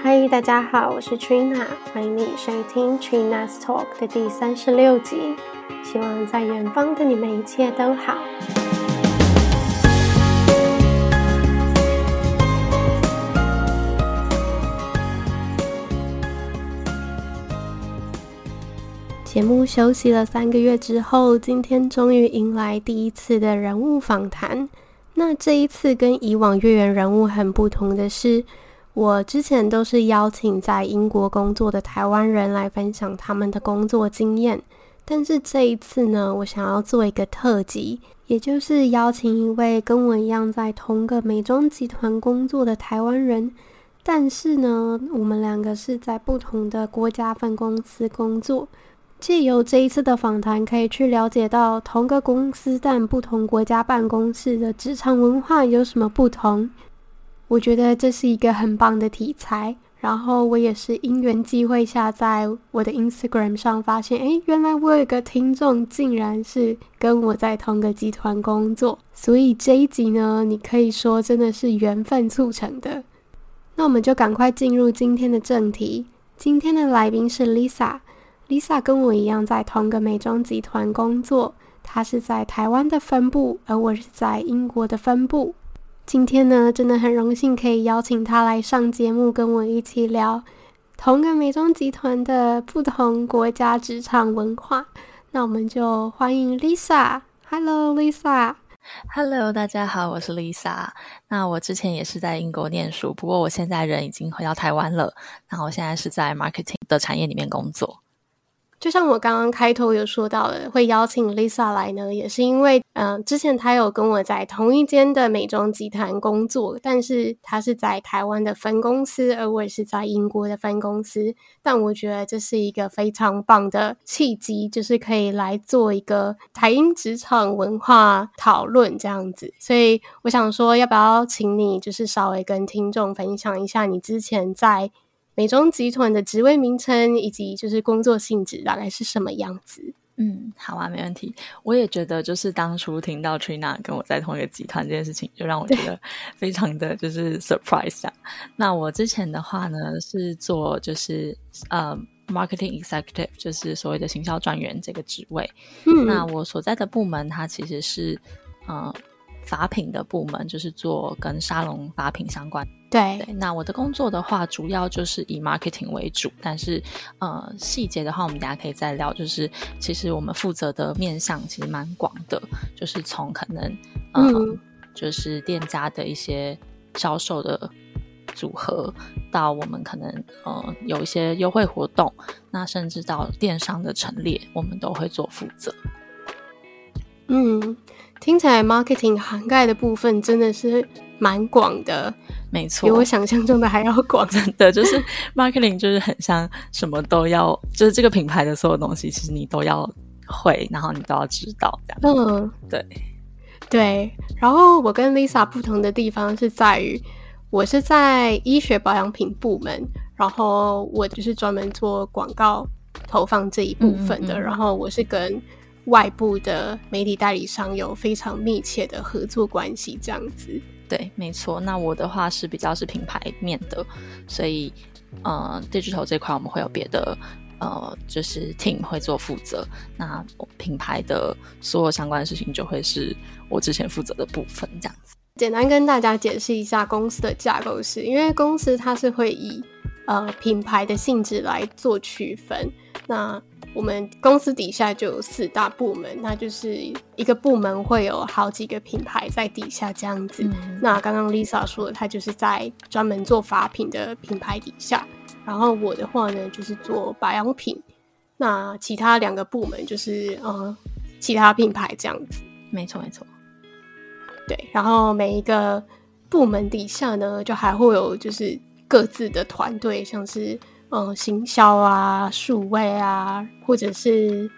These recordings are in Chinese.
嗨，大家好，我是 Trina，欢迎你收听 Trina's Talk 的第三十六集。希望在远方的你们一切都好。节目休息了三个月之后，今天终于迎来第一次的人物访谈。那这一次跟以往月圆人物很不同的是，我之前都是邀请在英国工作的台湾人来分享他们的工作经验，但是这一次呢，我想要做一个特辑，也就是邀请一位跟我一样在同个美妆集团工作的台湾人，但是呢，我们两个是在不同的国家分公司工作。借由这一次的访谈，可以去了解到同个公司但不同国家办公室的职场文化有什么不同。我觉得这是一个很棒的题材。然后我也是因缘际会下，在我的 Instagram 上发现，诶，原来我有个听众竟然是跟我在同个集团工作。所以这一集呢，你可以说真的是缘分促成的。那我们就赶快进入今天的正题。今天的来宾是 Lisa。Lisa 跟我一样在同个美妆集团工作，她是在台湾的分部，而我是在英国的分部。今天呢，真的很荣幸可以邀请她来上节目，跟我一起聊同个美妆集团的不同国家职场文化。那我们就欢迎 Lisa。Hello，Lisa。Hello，大家好，我是 Lisa。那我之前也是在英国念书，不过我现在人已经回到台湾了。那我现在是在 marketing 的产业里面工作。就像我刚刚开头有说到的，会邀请 Lisa 来呢，也是因为，嗯、之前她有跟我在同一间的美妆集团工作，但是她是在台湾的分公司，而我也是在英国的分公司。但我觉得这是一个非常棒的契机，就是可以来做一个台英职场文化讨论这样子。所以我想说，要不要请你就是稍微跟听众分享一下你之前在。美中集团的职位名称以及就是工作性质大概是什么样子？嗯，好啊，没问题。我也觉得，就是当初听到 Trina 跟我在同一个集团这件事情，就让我觉得非常的就是 surprise 啊。那我之前的话呢，是做就是呃 marketing executive，就是所谓的行销专员这个职位。嗯，那我所在的部门，它其实是呃。发品的部门就是做跟沙龙法品相关。对，对，那我的工作的话，主要就是以 marketing 为主，但是呃，细节的话，我们大家可以再聊。就是其实我们负责的面向其实蛮广的，就是从可能呃、嗯，就是店家的一些销售的组合，到我们可能呃有一些优惠活动，那甚至到电商的陈列，我们都会做负责。嗯。听起来 marketing 涵盖的部分真的是蛮广的，没错，比我想象中的还要广。真的就是 marketing 就是很像什么都要，就是这个品牌的所有东西，其实你都要会，然后你都要知道这样。嗯，对对。然后我跟 Lisa 不同的地方是在于，我是在医学保养品部门，然后我就是专门做广告投放这一部分的，嗯嗯嗯，然后我是跟。外部的媒体代理商有非常密切的合作关系，这样子。对，没错。那我的话是比较是品牌面的，所以呃，digital 这块我们会有别的呃，就是 team 会做负责。那品牌的所有相关的事情就会是我之前负责的部分，这样子。简单跟大家解释一下公司的架构是，是因为公司它是会以呃品牌的性质来做区分。那我们公司底下就有四大部门，那就是一个部门会有好几个品牌在底下这样子。嗯、那刚刚 Lisa 说的，她就是在专门做法品的品牌底下，然后我的话呢，就是做保养品。那其他两个部门就是呃其他品牌这样子。没错没错，对。然后每一个部门底下呢，就还会有就是各自的团队，像是。呃，行销啊，数位啊，或者是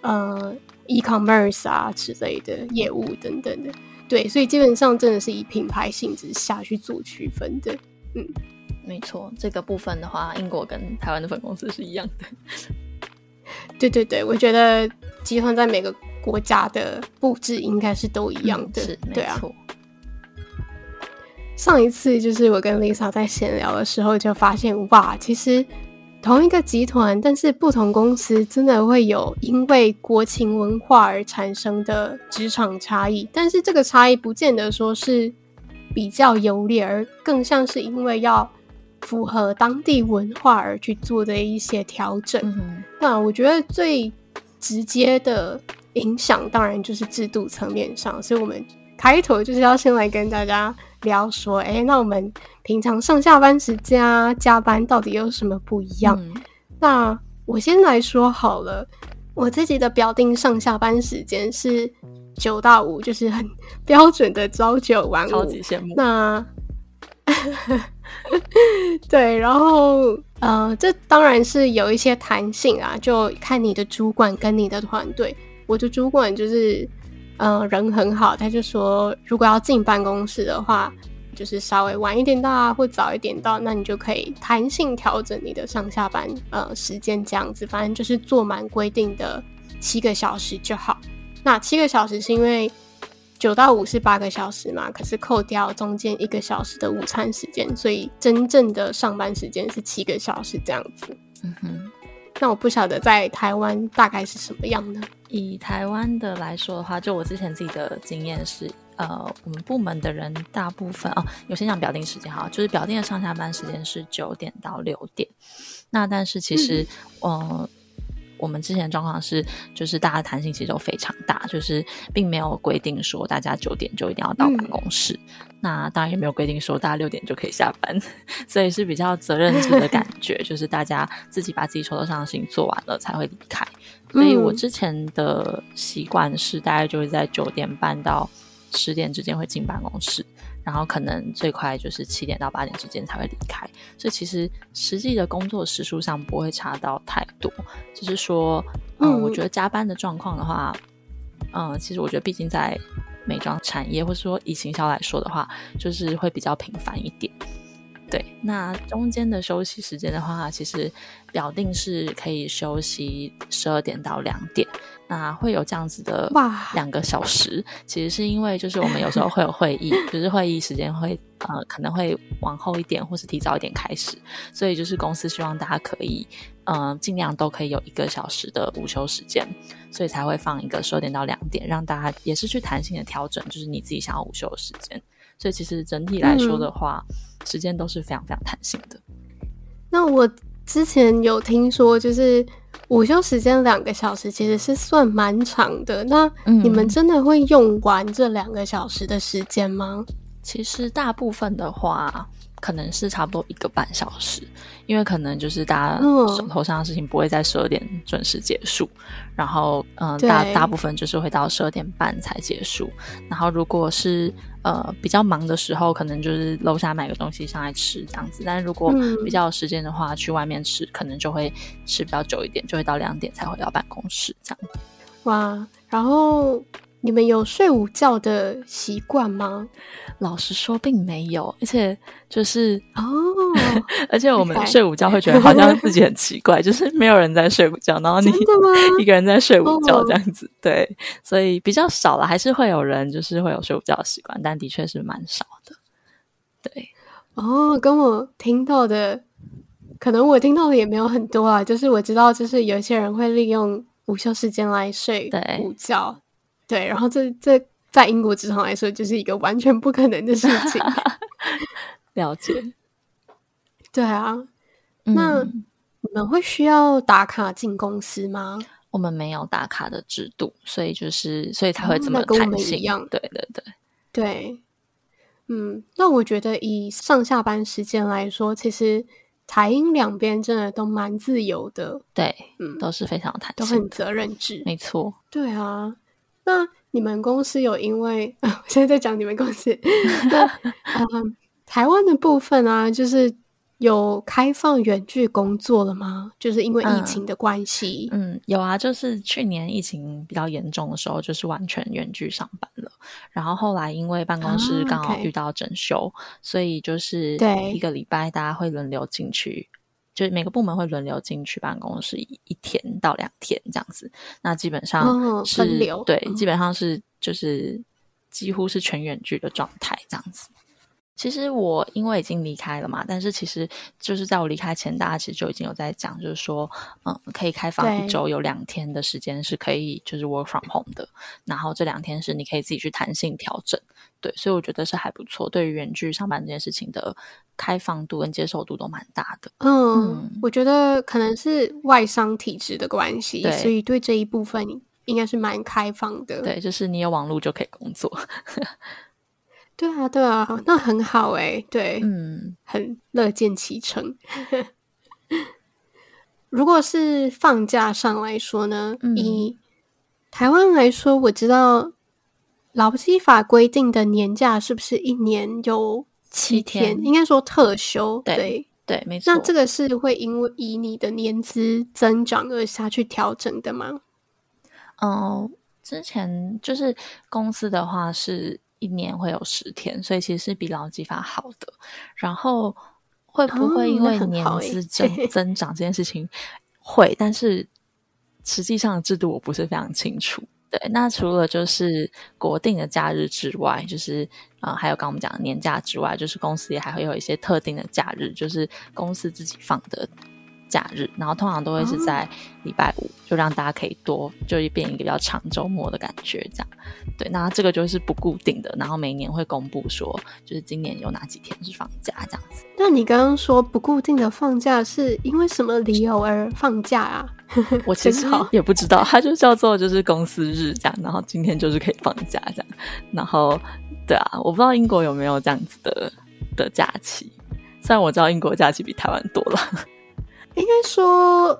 呃，e-commerce 啊之类的业务等等的，对，所以基本上真的是以品牌性质下去做区分的。嗯，没错，这个部分的话，英国跟台湾的分公司是一样的。对对对，我觉得集团在每个国家的布置应该是都一样的。嗯、是，对啊。没错。上一次就是我跟 Lisa 在闲聊的时候，就发现哇，其实同一个集团，但是不同公司真的会有因为国情文化而产生的职场差异。但是这个差异不见得说是比较优劣，而更像是因为要符合当地文化而去做的一些调整。嗯、那我觉得最直接的影响，当然就是制度层面上。所以我们开头就是要先来跟大家。聊说，哎、欸，那我们平常上下班时间啊，加班到底有什么不一样？嗯、那我先来说好了，我自己的表定上下班时间是九到五，就是很标准的朝九晚五。超级羡慕。那 对，然后呃，这当然是有一些弹性啊，就看你的主管跟你的团队。我的主管就是。嗯，人很好，他就说，如果要进办公室的话，就是稍微晚一点到啊，或早一点到，那你就可以弹性调整你的上下班呃时间，这样子，反正就是做满规定的七个小时就好。那七个小时是因为九到五是八个小时嘛，可是扣掉中间一个小时的午餐时间，所以真正的上班时间是七个小时这样子。嗯哼。那我不晓得在台湾大概是什么样的。以台湾的来说的话，就我之前自己的经验是，呃，我们部门的人大部分哦，有先讲表定时间哈，就是表定的上下班时间是九点到六点。那但是其实，嗯、呃。我们之前的状况是，就是大家弹性其实都非常大，就是并没有规定说大家九点就一定要到办公室，嗯、那当然也没有规定说大家六点就可以下班，所以是比较责任制的感觉，就是大家自己把自己手头上的事情做完了才会离开。所以我之前的习惯是，大概就是在九点半到十点之间会进办公室。然后可能最快就是七点到八点之间才会离开，所以其实实际的工作时数上不会差到太多。就是说，嗯，嗯，我觉得加班的状况的话，嗯，其实我觉得毕竟在美妆产业或者说以行销来说的话，就是会比较频繁一点。对，那中间的休息时间的话，其实表定是可以休息十二点到两点，那会有这样子的两个小时。其实是因为就是我们有时候会有会议，就是会议时间会呃可能会往后一点，或是提早一点开始，所以就是公司希望大家可以嗯、呃、尽量都可以有一个小时的午休时间，所以才会放一个十二点到两点，让大家也是去弹性的调整，就是你自己想要午休的时间。所以其实整体来说的话，嗯、时间都是非常非常弹性的。那我之前有听说，就是午休时间两个小时，其实是算蛮长的。那你们真的会用完这两个小时的时间吗？嗯、其实大部分的话。可能是差不多一个半小时，因为可能就是大家手头上的事情不会在十二点准时结束，嗯、然后嗯，对大大部分就是会到十二点半才结束。然后如果是呃比较忙的时候，可能就是楼下买个东西上来吃这样子。但是如果比较有时间的话，嗯、去外面吃可能就会吃比较久一点，就会到两点才回到办公室这样。哇，然后。你们有睡午觉的习惯吗？老实说，并没有，而且就是哦，而且我们睡午觉会觉得好像自己很奇怪，就是没有人在睡午觉，然后你 一个人在睡午觉这样子，对，所以比较少了，还是会有人就是会有睡午觉的习惯，但的确是蛮少的。对，哦，跟我听到的，可能我听到的也没有很多啊，就是我知道，就是有些人会利用午休时间来睡午觉。对，然后这这在英国职场来说，就是一个完全不可能的事情。了解。对啊，嗯、那你们会需要打卡进公司吗？我们没有打卡的制度，所以就是所以才会这么弹性。哦、跟我们一样。对对对对。嗯，那我觉得以上下班时间来说，其实台英两边真的都蛮自由的。对，嗯，都是非常弹性，都很责任制。没错。对啊。那你们公司有因为啊，我现在在讲你们公司，那嗯，台湾的部分啊，就是有开放远距工作了吗？就是因为疫情的关系。嗯，嗯，有啊，就是去年疫情比较严重的时候，就是完全远距上班了。然后后来因为办公室刚好遇到整修，啊 okay，所以就是一个礼拜大家会轮流进去。就是每个部门会轮流进去办公室一一天到两天这样子，那基本上是、流对，嗯、基本上是就是几乎是全远距的状态这样子。其实我因为已经离开了嘛，但是其实就是在我离开前，大家其实就已经有在讲，就是说，嗯，可以开放一周有两天的时间是可以就是 work from home 的，然后这两天是你可以自己去弹性调整，对，所以我觉得是还不错。对于远距上班这件事情的开放度跟接受度都蛮大的。嗯，嗯我觉得可能是外商体制的关系，所以对这一部分应该是蛮开放的。对，就是你有网络就可以工作。对啊，对啊，那很好哎，对，嗯，很乐见其成。如果是放假上来说呢，嗯、以台湾来说，我知道劳基法规定的年假是不是一年有七天？天应该说特休，对对，对，没错。那这个是会因为以你的年资增长而下去调整的吗？嗯，之前就是公司的话是。一年会有十天，所以其实是比劳基法好的。然后会不会因为年资增、哦、增长这件事情会？但是实际上的制度我不是非常清楚。对，那除了就是国定的假日之外，就是呃，还有刚刚我们讲的年假之外，就是公司也还会有一些特定的假日，就是公司自己放的。假日，然后通常都会是在礼拜五，哦、就让大家可以多，就变一个比较长周末的感觉，这样。对，那这个就是不固定的，然后每年会公布说，就是今年有哪几天是放假这样子。那你刚刚说不固定的放假是因为什么理由而放假啊？我其实 也不知道，它就叫做就是公司日这样，然后今天就是可以放假这样。然后，对啊，我不知道英国有没有这样子的的假期，虽然我知道英国假期比台湾多了。应该说，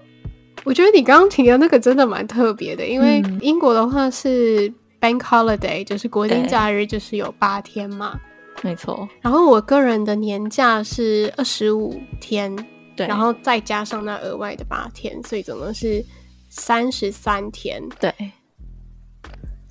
我觉得你刚刚提的那个真的蛮特别的，因为英国的话是 Bank Holiday，就是国定假日，就是有八天嘛，没错。然后我个人的年假是二十五天，对，然后再加上那额外的八天，所以总共是三十三天。对，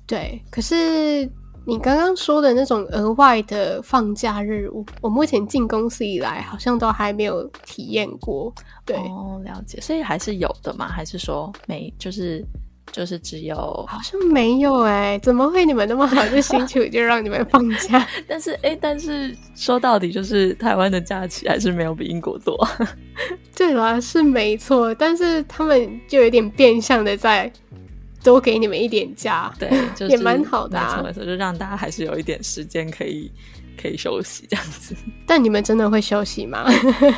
对。可是你刚刚说的那种额外的放假日，我我目前进公司以来，好像都还没有体验过。对哦，了解，所以还是有的嘛？还是说没？就是就是只有好像没有哎、欸？怎么会你们那么好就星期五就让你们放假？但是哎，但是说到底，就是台湾的假期还是没有比英国多。对啦，是没错，但是他们就有点变相的在多给你们一点假，对，就是、也蛮好的、啊，没错，就让大家还是有一点时间可以。可以休息这样子，但你们真的会休息吗？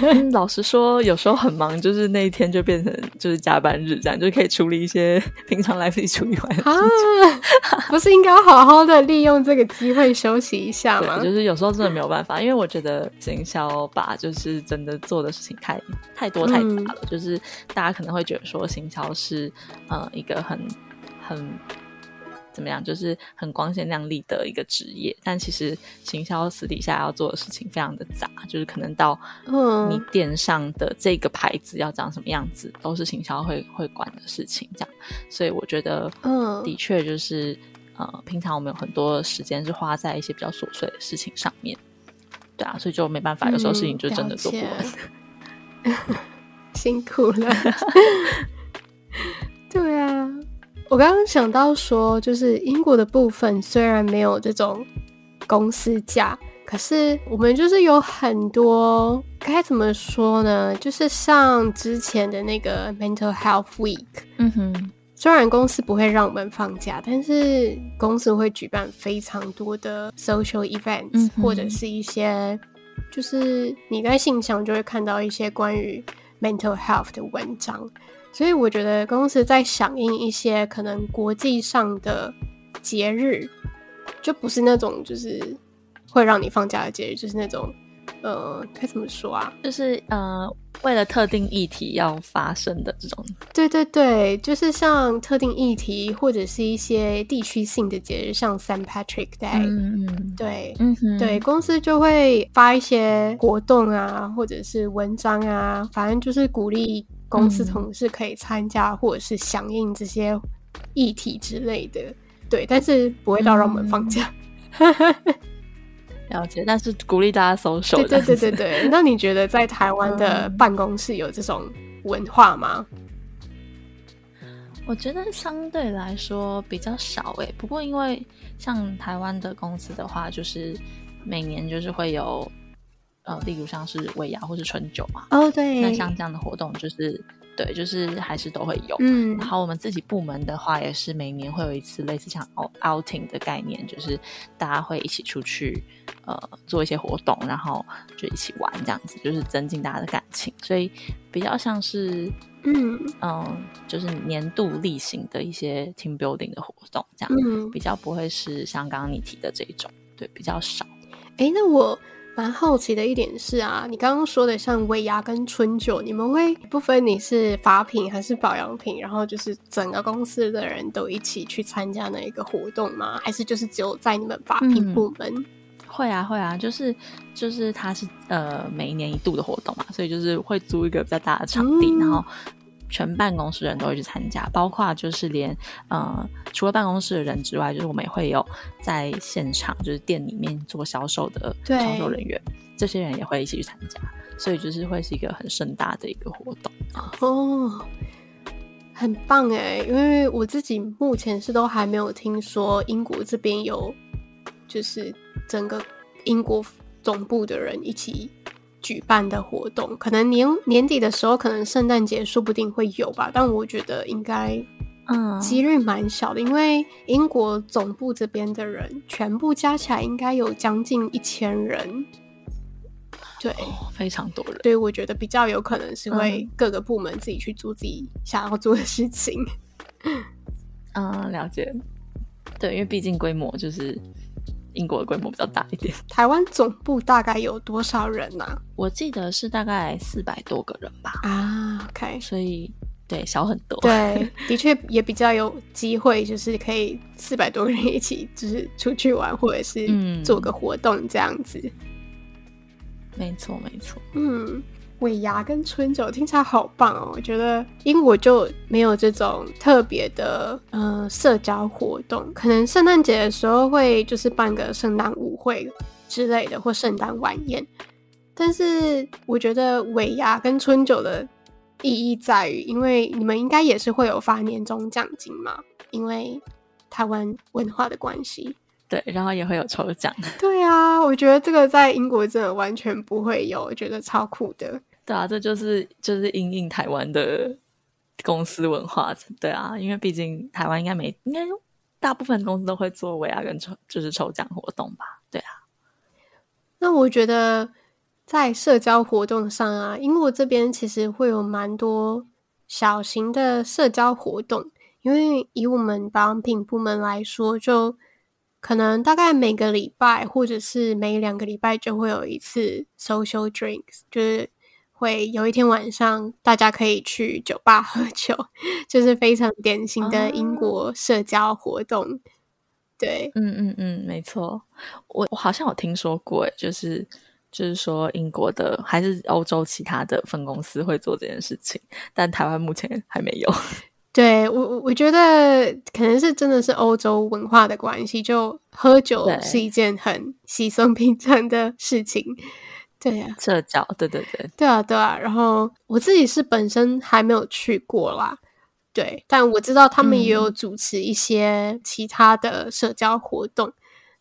嗯，老实说，有时候很忙，就是那一天就变成就是加班日，这样就可以处理一些平常来不及处理完的事情。啊，不是应该好好的利用这个机会休息一下吗？就是有时候真的没有办法，因为我觉得行销吧，就是真的做的事情太太多太杂了，嗯、就是大家可能会觉得说行销是呃一个很很。怎么样？就是很光鲜亮丽的一个职业，但其实行销私底下要做的事情非常的杂，就是可能到你店上的这个牌子要长什么样子，都是行销会会管的事情。这样，所以我觉得，嗯，的确就是，呃，平常我们有很多时间是花在一些比较琐碎的事情上面，对啊，所以就没办法，有时候事情就真的做不完，辛苦了。我刚刚想到说，就是英国的部分虽然没有这种公司假，可是我们就是有很多该怎么说呢？就是像之前的那个 Mental Health Week，嗯哼，虽然公司不会让我们放假，但是公司会举办非常多的 social events，嗯，或者是一些就是你在信箱就会看到一些关于 mental health 的文章。所以我觉得公司在响应一些可能国际上的节日，就不是那种就是会让你放假的节日，就是那种呃，该怎么说啊？就是呃，为了特定议题要发生的这种。对对对，就是像特定议题或者是一些地区性的节日，像 Saint Patrick Day，嗯嗯，对，嗯哼对，公司就会发一些活动啊，或者是文章啊，反正就是鼓励。公司同事可以参加或者是响应这些议题之类的，对，但是不会到让我们放假。嗯、了解，但是鼓励大家 social。对对对对对。那你觉得在台湾的办公室有这种文化吗？我觉得相对来说比较少诶。不过因为像台湾的公司的话，就是每年就是会有呃，例如像是尾牙或是春酒嘛。哦，对。那像这样的活动，就是对，就是还是都会有。嗯。然后我们自己部门的话，也是每年会有一次类似像 outing 的概念，就是大家会一起出去呃做一些活动，然后就一起玩这样子，就是增进大家的感情。所以比较像是。嗯嗯，就是年度例行的一些 team building 的活动，这样、嗯、比较不会是像刚刚你提的这一种，对，比较少。哎，那我蛮好奇的一点是啊，你刚刚说的像尾牙跟春酒，你们会不分你是法品还是保养品，然后就是整个公司的人都一起去参加那一个活动吗？还是就是只有在你们法品部门？嗯会啊会啊，就是就是它是呃每一年一度的活动嘛，所以就是会租一个比较大的场地，嗯、然后全办公室人都会去参加，包括就是连呃除了办公室的人之外，就是我们也会有在现场就是店里面做销售的销售人员，这些人也会一起去参加，所以就是会是一个很盛大的一个活动哦，很棒哎，因为我自己目前是都还没有听说英国这边有就是。整个英国总部的人一起举办的活动，可能年年底的时候，可能圣诞节说不定会有吧。但我觉得应该，嗯，几率蛮小的，因为英国总部这边的人全部加起来应该有将近一千人，对，哦，非常多人。对，我觉得比较有可能是会各个部门自己去做自己想要做的事情。嗯，了解。对，因为毕竟规模就是。英国的规模比较大一点。台湾总部大概有多少人呢？啊？我记得是大概四百多个人吧。啊，OK，所以对，小很多。对，的确也比较有机会，就是可以四百多个人一起，就是出去玩，或者是做个活动这样子。嗯、没错，没错。嗯。尾牙跟春酒听起来好棒哦！我觉得英国就没有这种特别的呃社交活动，可能圣诞节的时候会就是办个圣诞舞会之类的，或圣诞晚宴。但是我觉得尾牙跟春酒的意义在于，因为你们应该也是会有发年终奖金嘛，因为台湾文化的关系。对，然后也会有抽奖。对啊，我觉得这个在英国真的完全不会有，我觉得超酷的。对啊，这就是就是因应台湾的公司文化。对啊，因为毕竟台湾应该没，应该大部分公司都会做尾牙跟抽，就是抽奖活动吧。对啊。那我觉得在社交活动上啊，英国这边其实会有蛮多小型的社交活动，因为以我们保养品部门来说，就。可能大概每个礼拜或者是每两个礼拜就会有一次 social drinks，就是会有一天晚上大家可以去酒吧喝酒，就是非常典型的英国社交活动。哦、对，嗯嗯嗯，没错，我我好像有听说过，就是就是说英国的还是欧洲其他的分公司会做这件事情，但台湾目前还没有。对，我我我觉得可能是真的是欧洲文化的关系，就喝酒是一件很稀松平常的事情。对呀、啊，社交，对对对，对啊对啊。然后我自己是本身还没有去过啦，对，但我知道他们也有主持一些其他的社交活动。嗯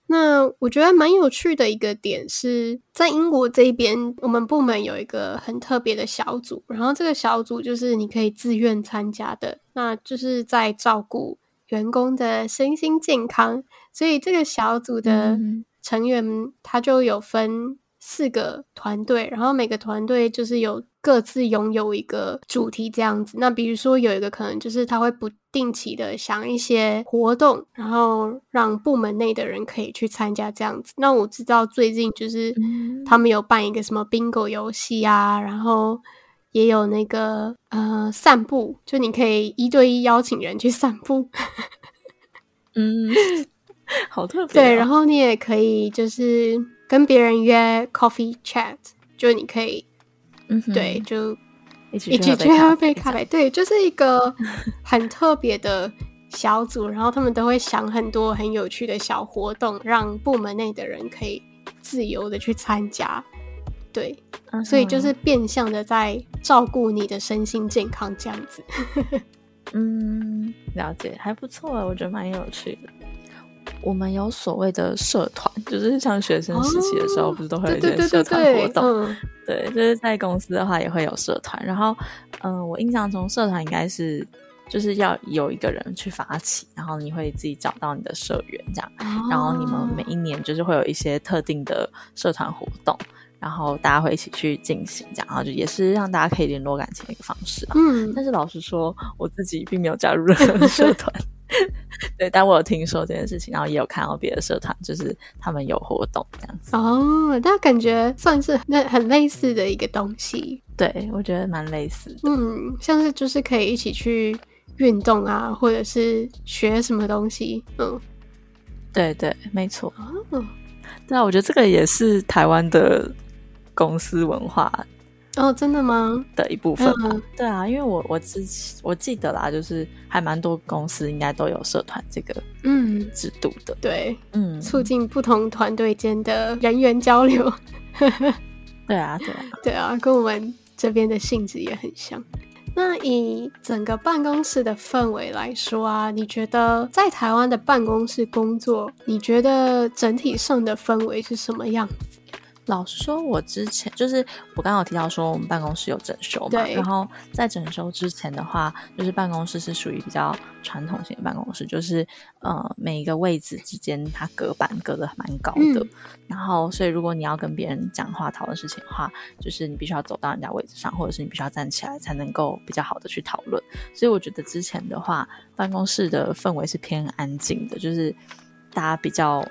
那我觉得蛮有趣的一个点是在英国这边，我们部门有一个很特别的小组，然后这个小组就是你可以自愿参加的，那就是在照顾员工的身心健康，所以这个小组的成员他就有分四个团队，然后每个团队就是有各自拥有一个主题这样子。那比如说有一个可能就是他会不定期的想一些活动，然后让部门内的人可以去参加这样子。那我知道最近就是他们有办一个什么 bingo 游戏啊，然后也有那个呃散步，就你可以一对一邀请人去散步。嗯，好特别哦。对，然后你也可以就是。跟别人约 coffee chat，就你可以，嗯，对，就一起去喝杯咖啡。对，就是一个 很特别的小组，然后他们都会想很多很有趣的小活动，让部门内的人可以自由的去参加。对，嗯，所以就是变相的在照顾你的身心健康这样子。嗯，了解，还不错，我觉得蛮有趣的。我们有所谓的社团，就是像学生时期的时候，不是都会有一些社团活动？哦、对，对，对，对，对，就是在公司的话也会有社团。然后，嗯、呃，我印象中社团应该是就是要有一个人去发起，然后你会自己找到你的社员这样，哦、然后你们每一年就是会有一些特定的社团活动。然后大家会一起去进行这样，然后就也是让大家可以联络感情的一个方式啊。嗯，但是老实说，我自己并没有加入任何社团。对，但我有听说这件事情，然后也有看到别的社团，就是他们有活动这样子。哦，那感觉算是那很类似的一个东西。对，我觉得蛮类似的。嗯，像是就是可以一起去运动啊，或者是学什么东西。嗯，对对，没错。哦，对啊，我觉得这个也是台湾的。公司文化哦，真的吗？的一部分，嗯、对啊，因为我我之前我记得啦，就是还蛮多公司应该都有社团这个嗯制度的，嗯、对，嗯，促进不同团队间的人员交流。对啊，对啊，对啊，跟我们这边的性质也很像。那以整个办公室的氛围来说啊，你觉得在台湾的办公室工作，你觉得整体上的氛围是什么样子？老实说，我之前就是我刚刚有提到说，我们办公室有整修嘛，然后在整修之前的话，就是办公室是属于比较传统型的办公室，就是呃每一个位置之间它隔板隔的蛮高的，嗯、然后所以如果你要跟别人讲话讨论事情的话，就是你必须要走到人家位置上，或者是你必须要站起来才能够比较好的去讨论。所以我觉得之前的话，办公室的氛围是偏安静的，就是大家比较。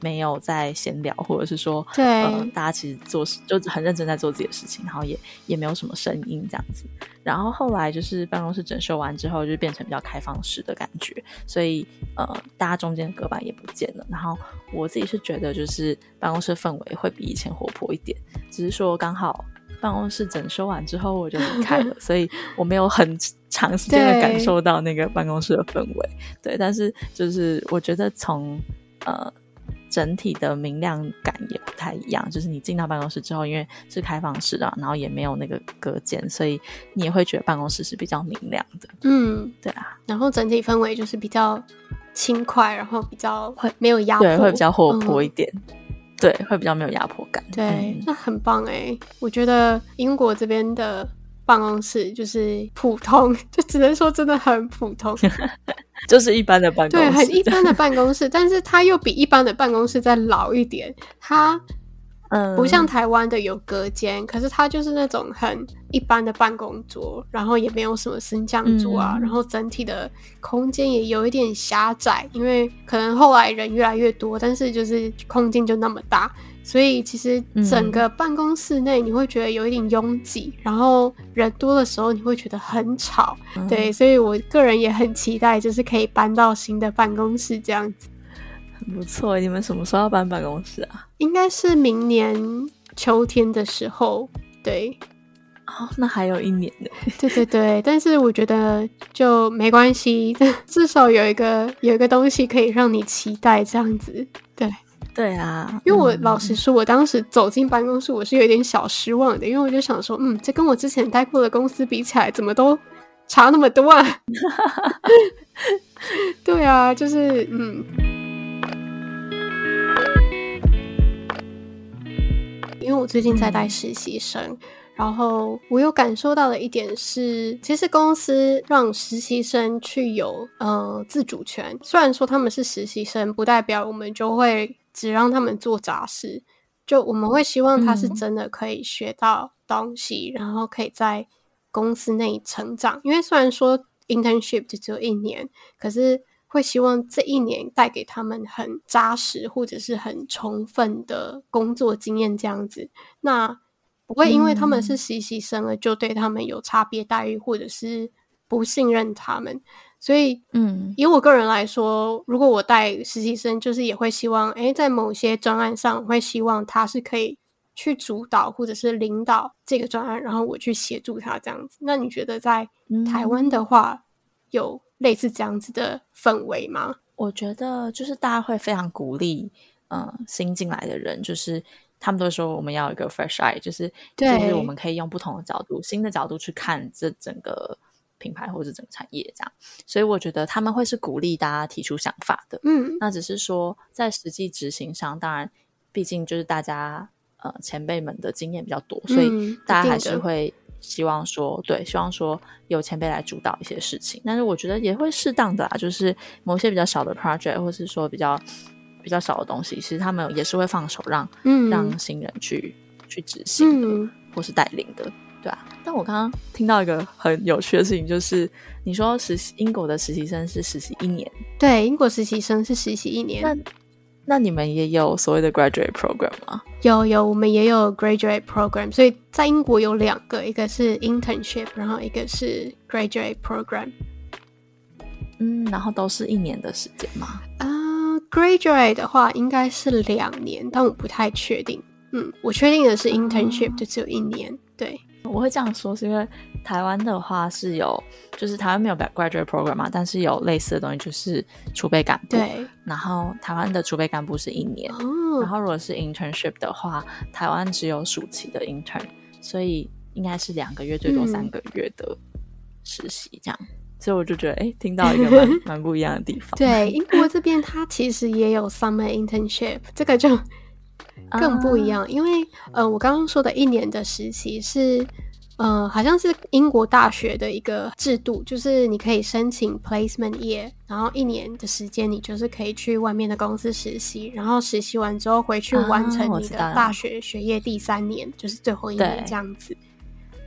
没有在闲聊，或者是说，对、呃，大家其实做事就很认真在做自己的事情，然后也也没有什么声音这样子。然后后来就是办公室整修完之后，就变成比较开放式的感觉，所以呃，大家中间的隔板也不见了。然后我自己是觉得，就是办公室氛围会比以前活泼一点，只是说刚好办公室整修完之后我就离开了，所以我没有很长时间的感受到那个办公室的氛围。对，但是就是我觉得从呃。整体的明亮感也不太一样，就是你进到办公室之后，因为是开放式的，然后也没有那个隔间，所以你也会觉得办公室是比较明亮的。嗯，对啊。然后整体氛围就是比较轻快，然后比较会没有压迫，对，会比较活泼一点。嗯、对，会比较没有压迫感。对，嗯、那很棒哎，我觉得英国这边的。办公室就是普通，就只能说真的很普通，就是一般的办公室，对，很一般的办公室，但是它又比一般的办公室再老一点，它嗯，不像台湾的有隔间，嗯、可是它就是那种很一般的办公桌，然后也没有什么升降桌啊，嗯、然后整体的空间也有一点狭窄，因为可能后来人越来越多，但是就是空间就那么大。所以其实整个办公室内你会觉得有一点拥挤，嗯、然后人多的时候你会觉得很吵，嗯、对，所以我个人也很期待，就是可以搬到新的办公室这样子。很不错，你们什么时候要搬办公室啊？应该是明年秋天的时候，对。哦，那还有一年呢。对对对，但是我觉得就没关系，至少有一个有一个东西可以让你期待这样子，对。对啊，因为我老实说，我当时走进办公室，我是有点小失望的，因为我就想说，嗯，这跟我之前待过的公司比起来，怎么都差那么多啊？对啊，就是嗯，因为我最近在带实习生，嗯、然后我有感受到的一点是，其实公司让实习生去有呃自主权，虽然说他们是实习生，不代表我们就会。只让他们做杂事，就我们会希望他是真的可以学到东西，嗯、然后可以在公司内成长。因为虽然说 internship 就只有一年，可是会希望这一年带给他们很扎实或者是很充分的工作经验，这样子，那不会因为他们是实习生而就对他们有差别待遇，或者是不信任他们。所以，嗯，以我个人来说，如果我带实习生，就是也会希望，哎，在某些专案上，我会希望他是可以去主导或者是领导这个专案，然后我去协助他这样子。那你觉得在台湾的话，嗯、有类似这样子的氛围吗？我觉得就是大家会非常鼓励，嗯、呃，新进来的人，就是他们都说我们要一个 fresh eye，就是对就是我们可以用不同的角度、新的角度去看这整个。品牌或者整个产业这样。所以我觉得他们会是鼓励大家提出想法的。嗯，那只是说在实际执行上，当然，毕竟就是大家呃前辈们的经验比较多，所以大家还是会。希望说对，希望说有前辈来主导一些事情，但是我觉得也会适当的啦，就是某些比较小的 project，或是说比较比较少的东西，其实他们也是会放手让、嗯、让新人去去执行的，嗯、或是带领的，对啊。但我刚刚听到一个很有趣的事情，就是你说实习英国的实习生是实习一年，对，英国实习生是实习一年。那那你们也有所谓的 graduate program 吗？有有，我们也有 graduate program，所以在英国有两个，一个是 internship，然后一个是 graduate program。嗯，然后都是一年的时间吗？啊、uh，graduate 的话应该是两年，但我不太确定。嗯，我确定的是 internship、uh、就只有一年。对，我会这样说是因为台湾的话是有，就是台湾没有 graduate program 嘛，但是有类似的东西，就是储备干部。对，然后台湾的储备干部是一年，哦、然后如果是 internship 的话，台湾只有暑期的 intern，所以应该是两个月最多三个月的实习这样。嗯、所以我就觉得，哎，听到一个蛮 蛮不一样的地方。对，英国这边它其实也有 summer internship，这个就。更不一样，啊、因为呃，我刚刚说的一年的实习是，呃，好像是英国大学的一个制度，就是你可以申请 placement year，然后一年的时间你就是可以去外面的公司实习，然后实习完之后回去完成你的大学学业第三年，就是最后一年这样子。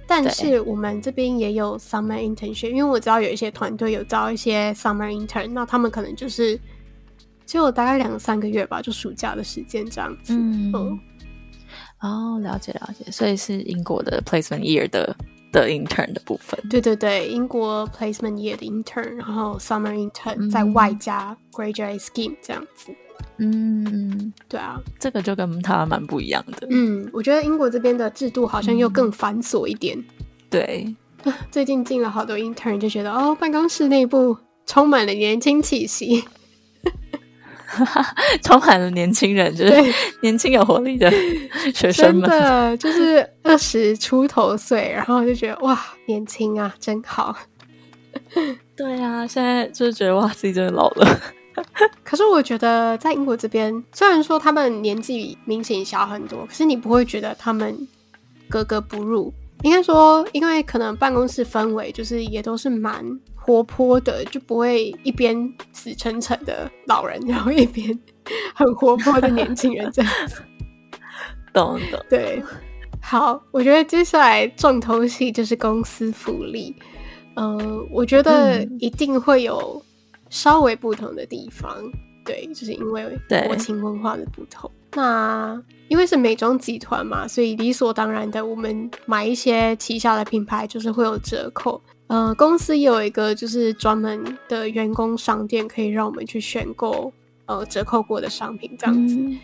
但是我们这边也有 summer internship，因为我知道有一些团队有招一些 summer intern，那他们可能就是。就大概两三个月吧，就暑假的时间这样子。嗯，嗯哦，了解了解，所以是英国的 placement year 的的 intern 的部分。对对对，英国 placement year 的 intern，然后 summer intern 再外加 graduate scheme 这样子。嗯，对啊，这个就跟台湾蛮不一样的。嗯，我觉得英国这边的制度好像又更繁琐一点。嗯、对，最近进了好多 intern，就觉得哦，办公室内部充满了年轻气息。充满了年轻人，就是 年轻有活力的 学生们，真的就是二十出头岁，然后就觉得哇，年轻啊，真好。对啊，现在就是觉得哇，自己真的老了。可是我觉得在英国这边，虽然说他们年纪明显小很多，可是你不会觉得他们格格不入。应该说，因为可能办公室氛围就是也都是蛮活泼的，就不会一边死沉沉的老人，然后一边很活泼的年轻人这样子。懂懂。对，好，我觉得接下来重头戏就是公司福利。嗯、呃，我觉得一定会有稍微不同的地方。嗯、对，就是因为国情文化的不同。那因为是美妆集团嘛，所以理所当然的，我们买一些旗下的品牌就是会有折扣。呃，公司也有一个就是专门的员工商店，可以让我们去选购呃折扣过的商品这样子。嗯、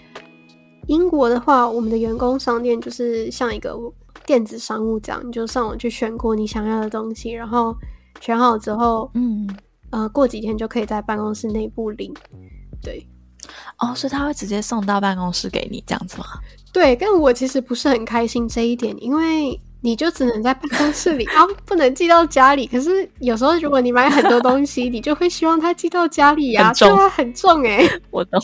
英国的话，我们的员工商店就是像一个电子商务这样，你就上网去选购你想要的东西，然后选好之后，嗯，呃，过几天就可以在办公室内部领。对。哦，所以他会直接送到办公室给你这样子吗？对，但我其实不是很开心这一点，因为你就只能在办公室里 啊，不能寄到家里。可是有时候如果你买很多东西，你就会希望他寄到家里呀，对啊，很重哎。我懂。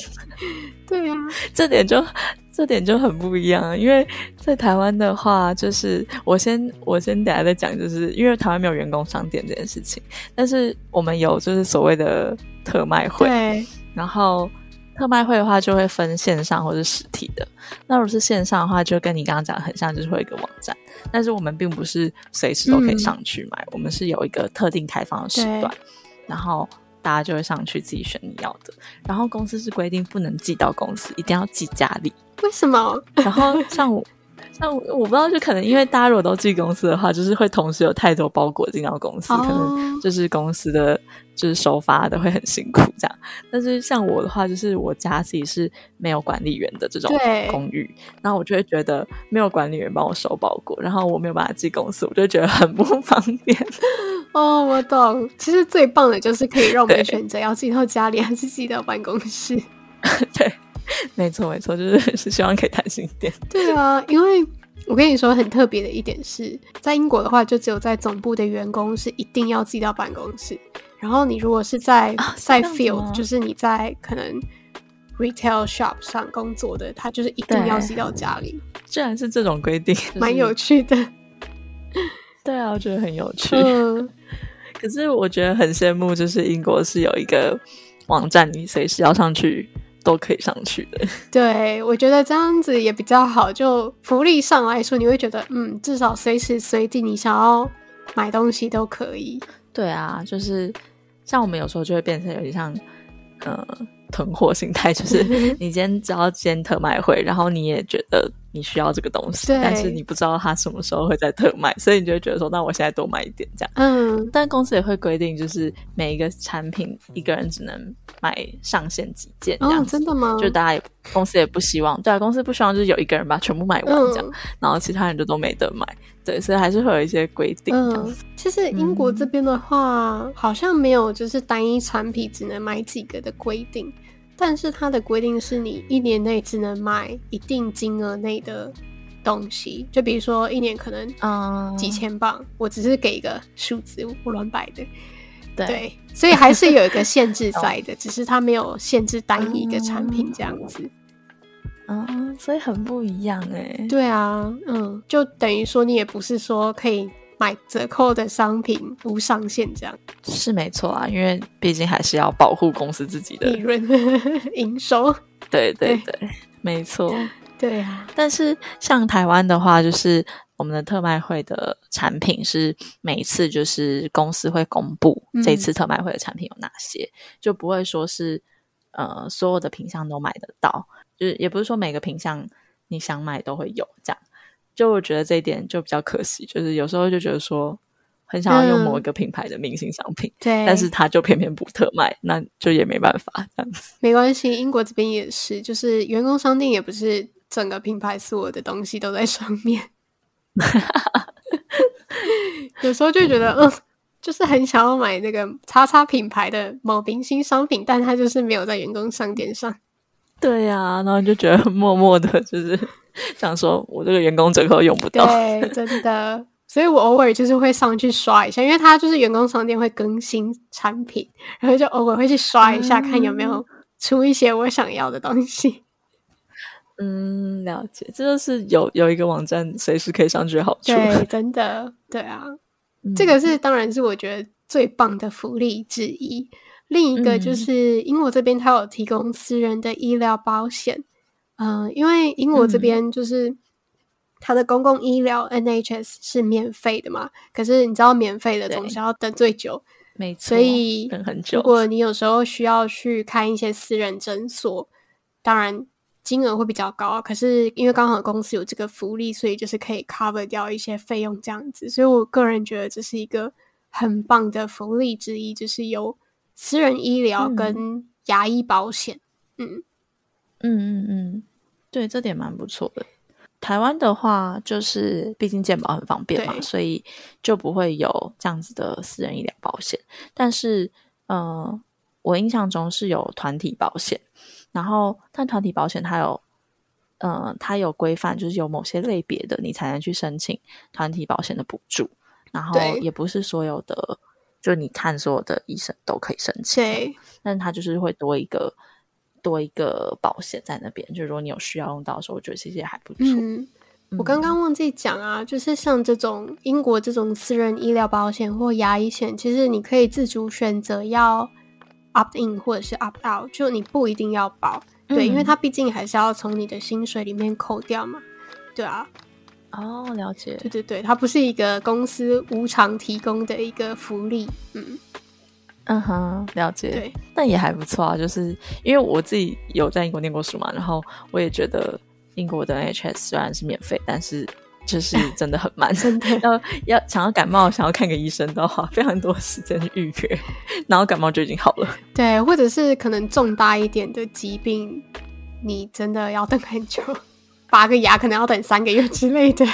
对啊，这点就这点就很不一样，因为在台湾的话，就是我先我先等下再讲，就是因为台湾没有员工商店这件事情，但是我们有就是所谓的特卖会，然后。特卖会的话，就会分线上或是实体的。那如果是线上的话，就跟你刚刚讲的很像，就是会有一个网站。但是我们并不是随时都可以上去买，嗯、我们是有一个特定开放的时段，然后大家就会上去自己选你要的。然后公司是规定不能寄到公司，一定要寄家里。为什么？然后像我。那我不知道，就可能因为大家如果都寄公司的话，就是会同时有太多包裹进到公司，可能就是公司的就是收发的会很辛苦这样。但是像我的话，就是我家自己是没有管理员的这种公寓，然后我就会觉得没有管理员帮我收包裹，然后我没有办法寄公司，我就觉得很不方便。哦，我懂。其实最棒的就是可以让我们选择要寄到家里还是寄到办公室。对。没错，没错，就是 是希望可以弹性点。对啊，因为我跟你说很特别的一点是，在英国的话，就只有在总部的员工是一定要寄到办公室。然后你如果是在、啊、在 field，就是你在可能 retail shop 上工作的，他就是一定要寄到家里。居然是这种规定，蛮有趣的。对啊，我觉得很有趣。嗯、可是我觉得很羡慕，就是英国是有一个网站，你随时要上去都可以上去的。对，我觉得这样子也比较好。就福利上来说，你会觉得，嗯，至少随时随地你想要买东西都可以。对啊，就是。像我们有时候就会变成有点像，呃，囤货心态，就是 你今天只要今天特卖会，然后你也觉得你需要这个东西，但是你不知道它什么时候会在特卖，所以你就会觉得说，那我现在多买一点这样。嗯，但公司也会规定，就是每一个产品一个人只能买上限几件这样。哦，真的吗？就大家也公司也不希望，对啊，公司不希望就是有一个人把全部买完这样，嗯，然后其他人就都没得买。对，所以还是会有一些规定。嗯，其实英国这边的话，嗯，好像没有就是单一产品只能买几个的规定，但是它的规定是你一年内只能买一定金额内的东西。就比如说一年可能嗯几千磅，嗯，我只是给一个数字，我乱摆的。对。对，所以还是有一个限制 在的，只是它没有限制单一一个产品这样子。嗯，所以很不一样哎。对啊，嗯，就等于说你也不是说可以买折扣的商品无上限这样。是没错啊，因为毕竟还是要保护公司自己的利润 营收。对对对，对没错。对啊，但是像台湾的话，就是我们的特卖会的产品是每一次就是公司会公布这次特卖会的产品有哪些，嗯、就不会说是呃所有的品项都买得到。就是也不是说每个品项你想买都会有这样，就我觉得这一点就比较可惜。就是有时候就觉得说很想要用某一个品牌的明星商品，嗯、对，但是他就偏偏不特卖，那就也没办法这样子。没关系，英国这边也是，就是员工商店也不是整个品牌所有的东西都在上面。有时候就觉得，嗯，就是很想要买那个叉叉品牌的某明星商品，但他就是没有在员工商店上。对呀、啊，然后就觉得默默的，就是想说，我这个员工折扣用不到。对，真的，所以我偶尔就是会上去刷一下，因为它就是员工商店会更新产品，然后就偶尔会去刷一下，嗯、看有没有出一些我想要的东西。嗯，了解，这就是有有一个网站随时可以上去的好处。对，真的，对啊，嗯、这个是当然是我觉得最棒的福利之一。另一个就是英国这边，它有提供私人的医疗保险，嗯、呃，因为英国这边就是它的公共医疗 NHS 是免费的嘛，可是你知道免费的总是要等最久，没错，所以等很久。如果你有时候需要去看一些私人诊所，当然金额会比较高，可是因为刚好公司有这个福利，所以就是可以 cover 掉一些费用这样子，所以我个人觉得这是一个很棒的福利之一，就是有。私人医疗跟牙医保险，嗯嗯嗯嗯，对，这点蛮不错的。台湾的话，就是毕竟健保很方便嘛，所以就不会有这样子的私人医疗保险。但是，嗯、呃，我印象中是有团体保险，然后但团体保险它有，嗯、呃，它有规范，就是有某些类别的你才能去申请团体保险的补助，然后也不是所有的。就你看，所有的医生都可以申请，但他就是会多一个多一个保险在那边。就如果你有需要用到的时候，我觉得其实也还不错。嗯，我刚刚忘记讲啊，就是像这种英国这种私人医疗保险或牙医险，其实你可以自主选择要 opt in 或者是 opt out，就你不一定要保，对，嗯，因为它毕竟还是要从你的薪水里面扣掉嘛，对啊。哦，了解。对对对，它不是一个公司无偿提供的一个福利。嗯嗯哼，了解。对，但也还不错啊。就是因为我自己有在英国念过书嘛，然后我也觉得英国的 NHS 虽然是免费，但是就是 真的很慢，真的要要想要感冒，想要看个医生都要花非常多时间去预约，然后感冒就已经好了。对，或者是可能重大一点的疾病，你真的要等很久。拔个牙可能要等三个月之类的，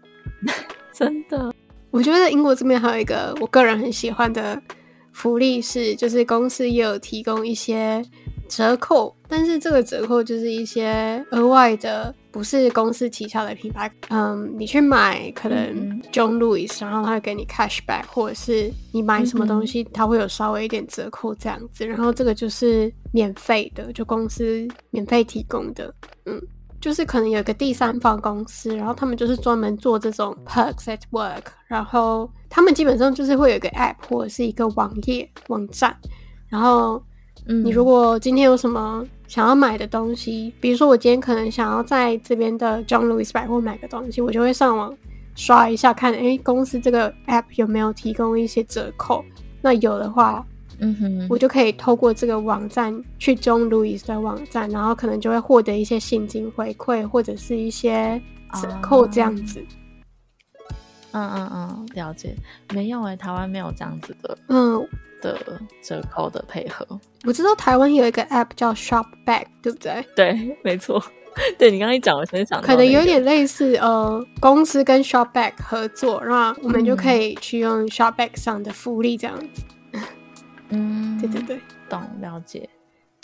真的。我觉得英国这边还有一个我个人很喜欢的福利是，就是公司也有提供一些折扣，但是这个折扣就是一些额外的不是公司旗下的品牌，嗯，你去买可能 John Lewis，然后他会给你 cashback，或者是你买什么东西，他会有稍微一点折扣这样子。然后这个就是免费的，就公司免费提供的，嗯，就是可能有一个第三方公司，然后他们就是专门做这种 perks at work，然后他们基本上就是会有一个 app 或者是一个网页网站，然后。嗯，你如果今天有什么想要买的东西，比如说我今天可能想要在这边的 John Lewis 百货买个东西，我就会上网刷一下看，哎、欸，公司这个 app 有没有提供一些折扣？那有的话，嗯哼，我就可以透过这个网站去 John Lewis 的网站，然后可能就会获得一些现金回馈或者是一些折扣这样子。嗯嗯嗯，了解。没有哎、欸，台湾没有这样子的。嗯。的折扣的配合，我知道台湾有一个 app 叫 Shopback，对不对？对，没错。对，你刚刚一讲，我先想、那个，可能有点类似，呃，公司跟 Shopback 合作，那我们就可以去用 Shopback 上的福利这样子。嗯，对对对，懂了解。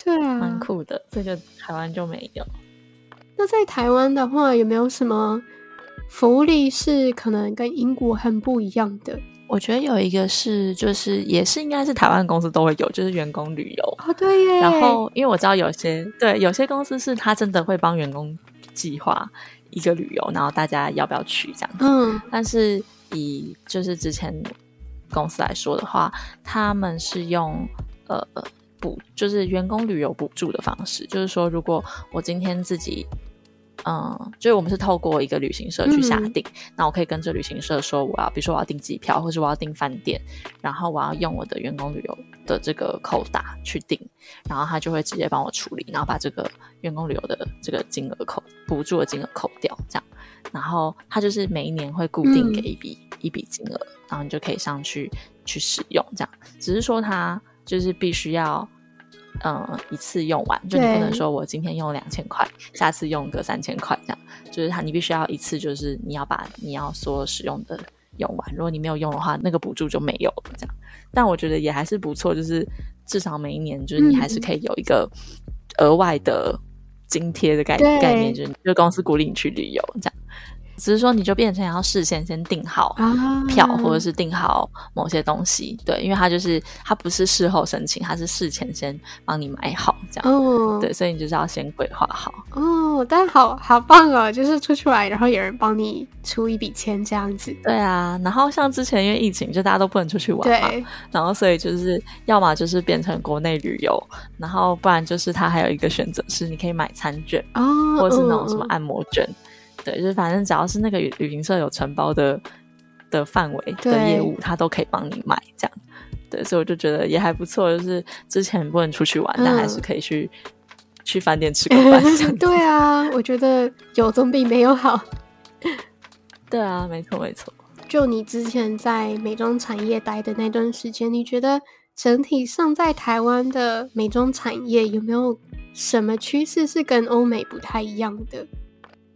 对啊，蛮酷的。这个台湾就没有。那在台湾的话，有没有什么福利是可能跟英国很不一样的？我觉得有一个是，就是也是应该是台湾公司都会有，就是员工旅游。哦，对耶。然后，因为我知道有些对有些公司是他真的会帮员工计划一个旅游，然后大家要不要去这样子。嗯。但是以就是之前公司来说的话，他们是用呃补，就是员工旅游补助的方式，就是说如果我今天自己。嗯，就是我们是透过一个旅行社去下订，嗯、那我可以跟这旅行社说，我要，比如说我要订机票，或是我要订饭店，然后我要用我的员工旅游的这个扣打去订，然后他就会直接帮我处理，然后把这个员工旅游的这个金额扣补助的金额扣掉，这样，然后他就是每一年会固定给一笔、嗯、一笔金额，然后你就可以上去去使用，这样，只是说它就是必须要。嗯，一次用完，就你不能说我今天用两千块，下次用个三千块这样，就是它你必须要一次，就是你要把你要所使用的用完，如果你没有用的话，那个补助就没有了这样。但我觉得也还是不错，就是至少每一年就是你还是可以有一个额外的津贴的概念，概念就是就公司鼓励你去旅游这样。只是说，你就变成要事先先订好票，啊、或者是订好某些东西，对，因为它就是它不是事后申请，它是事前先帮你买好这样，哦、对，所以你就是要先规划好。哦，但好好棒哦，就是出去玩，然后有人帮你出一笔钱这样子。对啊，然后像之前因为疫情，就大家都不能出去玩嘛，然后所以就是要么就是变成国内旅游，然后不然就是它还有一个选择是你可以买餐券哦，或者是那种什么按摩券。哦对，就是反正只要是那个旅旅行社有承包的的范围的业务，他都可以帮你买这样。对，所以我就觉得也还不错。就是之前不能出去玩，嗯、但还是可以去去饭店吃个饭。对啊，我觉得有总比没有好。对啊，没错没错。就你之前在美妆产业待的那段时间，你觉得整体上在台湾的美妆产业有没有什么趋势是跟欧美不太一样的？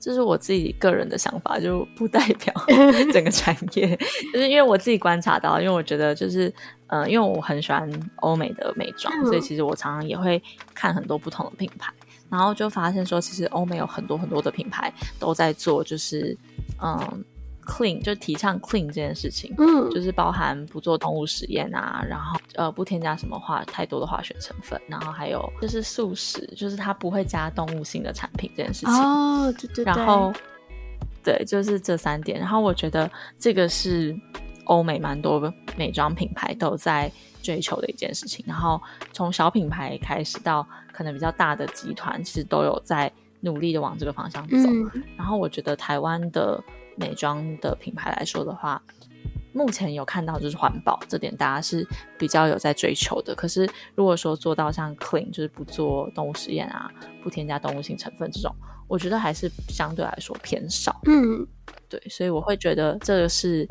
这是我自己个人的想法，就不代表 整个产业。就是因为我自己观察到，因为我觉得就是，呃，因为我很喜欢欧美的美妆，嗯、所以其实我常常也会看很多不同的品牌，然后就发现说，其实欧美有很多很多的品牌都在做，就是，嗯。Clean 就提倡 clean 这件事情，嗯，就是包含不做动物实验啊，然后呃不添加什么化太多的化学成分，然后还有就是素食，就是它不会加动物性的产品这件事情。哦，对对对。然后对，就是这三点。然后我觉得这个是欧美蛮多美妆品牌都在追求的一件事情。然后从小品牌开始到可能比较大的集团，其实都有在努力的往这个方向走。嗯，然后我觉得台湾的。美妆的品牌来说的话，目前有看到就是环保这点，大家是比较有在追求的。可是如果说做到像 clean，就是不做动物实验啊，不添加动物性成分这种，我觉得还是相对来说偏少。嗯，对，所以我会觉得这个是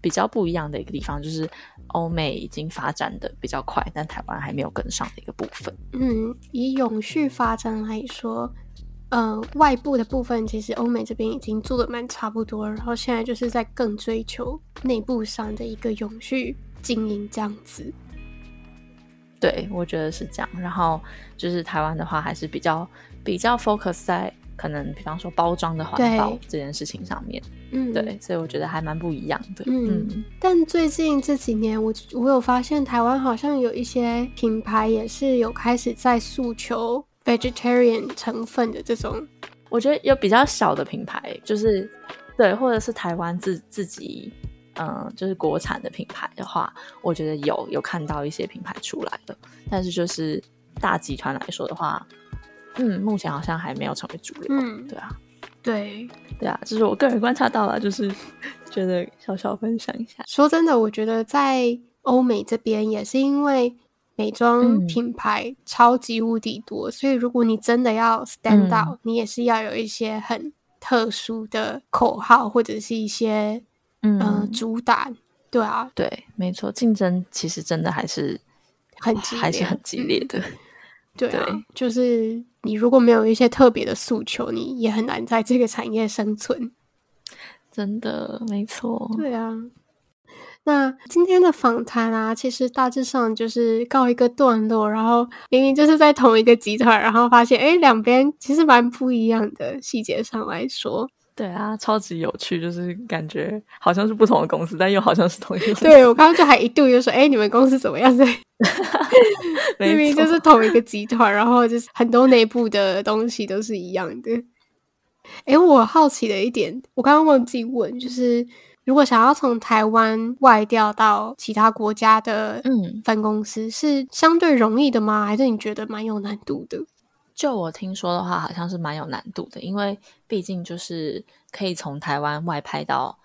比较不一样的一个地方，就是欧美已经发展的比较快，但台湾还没有跟上的一个部分。嗯，以永续发展来说。呃，外部的部分其实欧美这边已经做的蛮差不多，然后现在就是在更追求内部上的一个永续经营这样子。对，我觉得是这样。然后就是台湾的话，还是比较比较 focus 在可能比方说包装的环保这件事情上面，嗯，对，所以我觉得还蛮不一样的。嗯，嗯，但最近这几年，我我有发现台湾好像有一些品牌也是有开始在诉求 vegetarian 成分的这种。我觉得有比较小的品牌，就是对，或者是台湾自自己，嗯、呃，就是国产的品牌的话，我觉得有有看到一些品牌出来的，但是就是大集团来说的话。嗯，目前好像还没有成为主流。嗯，对啊，对，对啊，这是我个人观察到了，就是觉得小小分享一下。说真的，我觉得在欧美这边也是因为美妆品牌超级无敌多，嗯，所以如果你真的要 stand out，嗯，你也是要有一些很特殊的口号或者是一些嗯，呃，主打。对啊，对，没错，竞争其实真的还是很激烈，还是很激烈的。嗯 对啊，对，就是你如果没有一些特别的诉求，你也很难在这个产业生存。真的，没错。对啊，那今天的访谈啊，其实大致上就是告一个段落。然后明明就是在同一个集团，然后发现，哎，两边其实蛮不一样的细节上来说。对啊，超级有趣，就是感觉好像是不同的公司，但又好像是同一个公司。对，我刚刚就还一度就说，哎，你们公司怎么样？在 明明就是同一个集团，然后就是很多内部的东西都是一样的。哎，我好奇的一点，我刚刚忘记问，就是如果想要从台湾外调到其他国家的嗯分公司，嗯，是相对容易的吗？还是你觉得蛮有难度的？就我听说的话，好像是蛮有难度的，因为毕竟就是可以从台湾外派到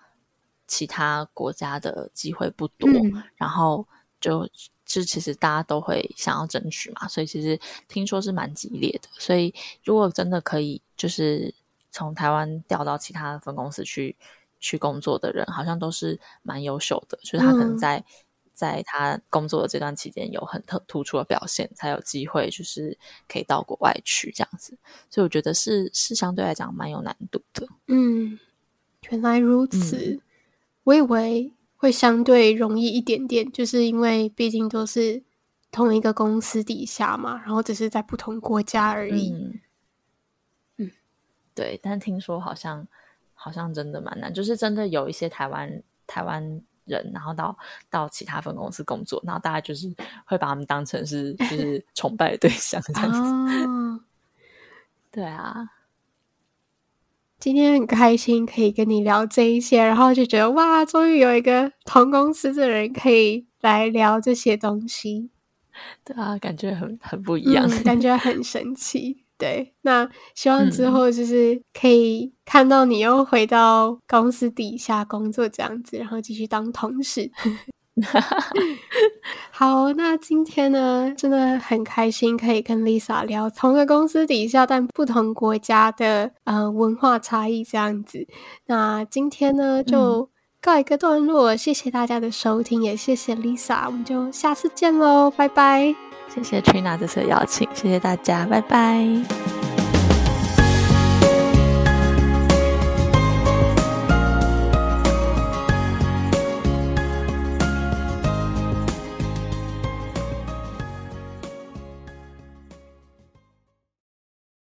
其他国家的机会不多，嗯、然后就就其实大家都会想要争取嘛，所以其实听说是蛮激烈的。所以如果真的可以，就是从台湾调到其他分公司去去工作的人，好像都是蛮优秀的，就是他可能在。嗯在他工作的这段期间，有很特突出的表现，才有机会就是可以到国外去这样子。所以我觉得是是相对来讲蛮有难度的。嗯，原来如此。嗯，我以为会相对容易一点点，就是因为毕竟都是同一个公司底下嘛，然后只是在不同国家而已。嗯，嗯，对。但听说好像好像真的蛮难，就是真的有一些台湾台湾。人，然后到到其他分公司工作，然后大家就是会把他们当成是就是 崇拜的对象这样子。哦、对啊，今天很开心可以跟你聊这一些，然后就觉得哇，终于有一个同公司的人可以来聊这些东西。对啊，感觉很很不一样，嗯、感觉 很神奇。对，那希望之后就是可以看到你又回到公司底下工作这样子，然后继续当同事。好，那今天呢，真的很开心可以跟 Lisa 聊同个公司底下但不同国家的呃文化差异这样子。那今天呢就告一个段落，谢谢大家的收听，也谢谢 Lisa，我们就下次见喽，拜拜。谢谢 Trina 这次的邀请，谢谢大家，拜拜。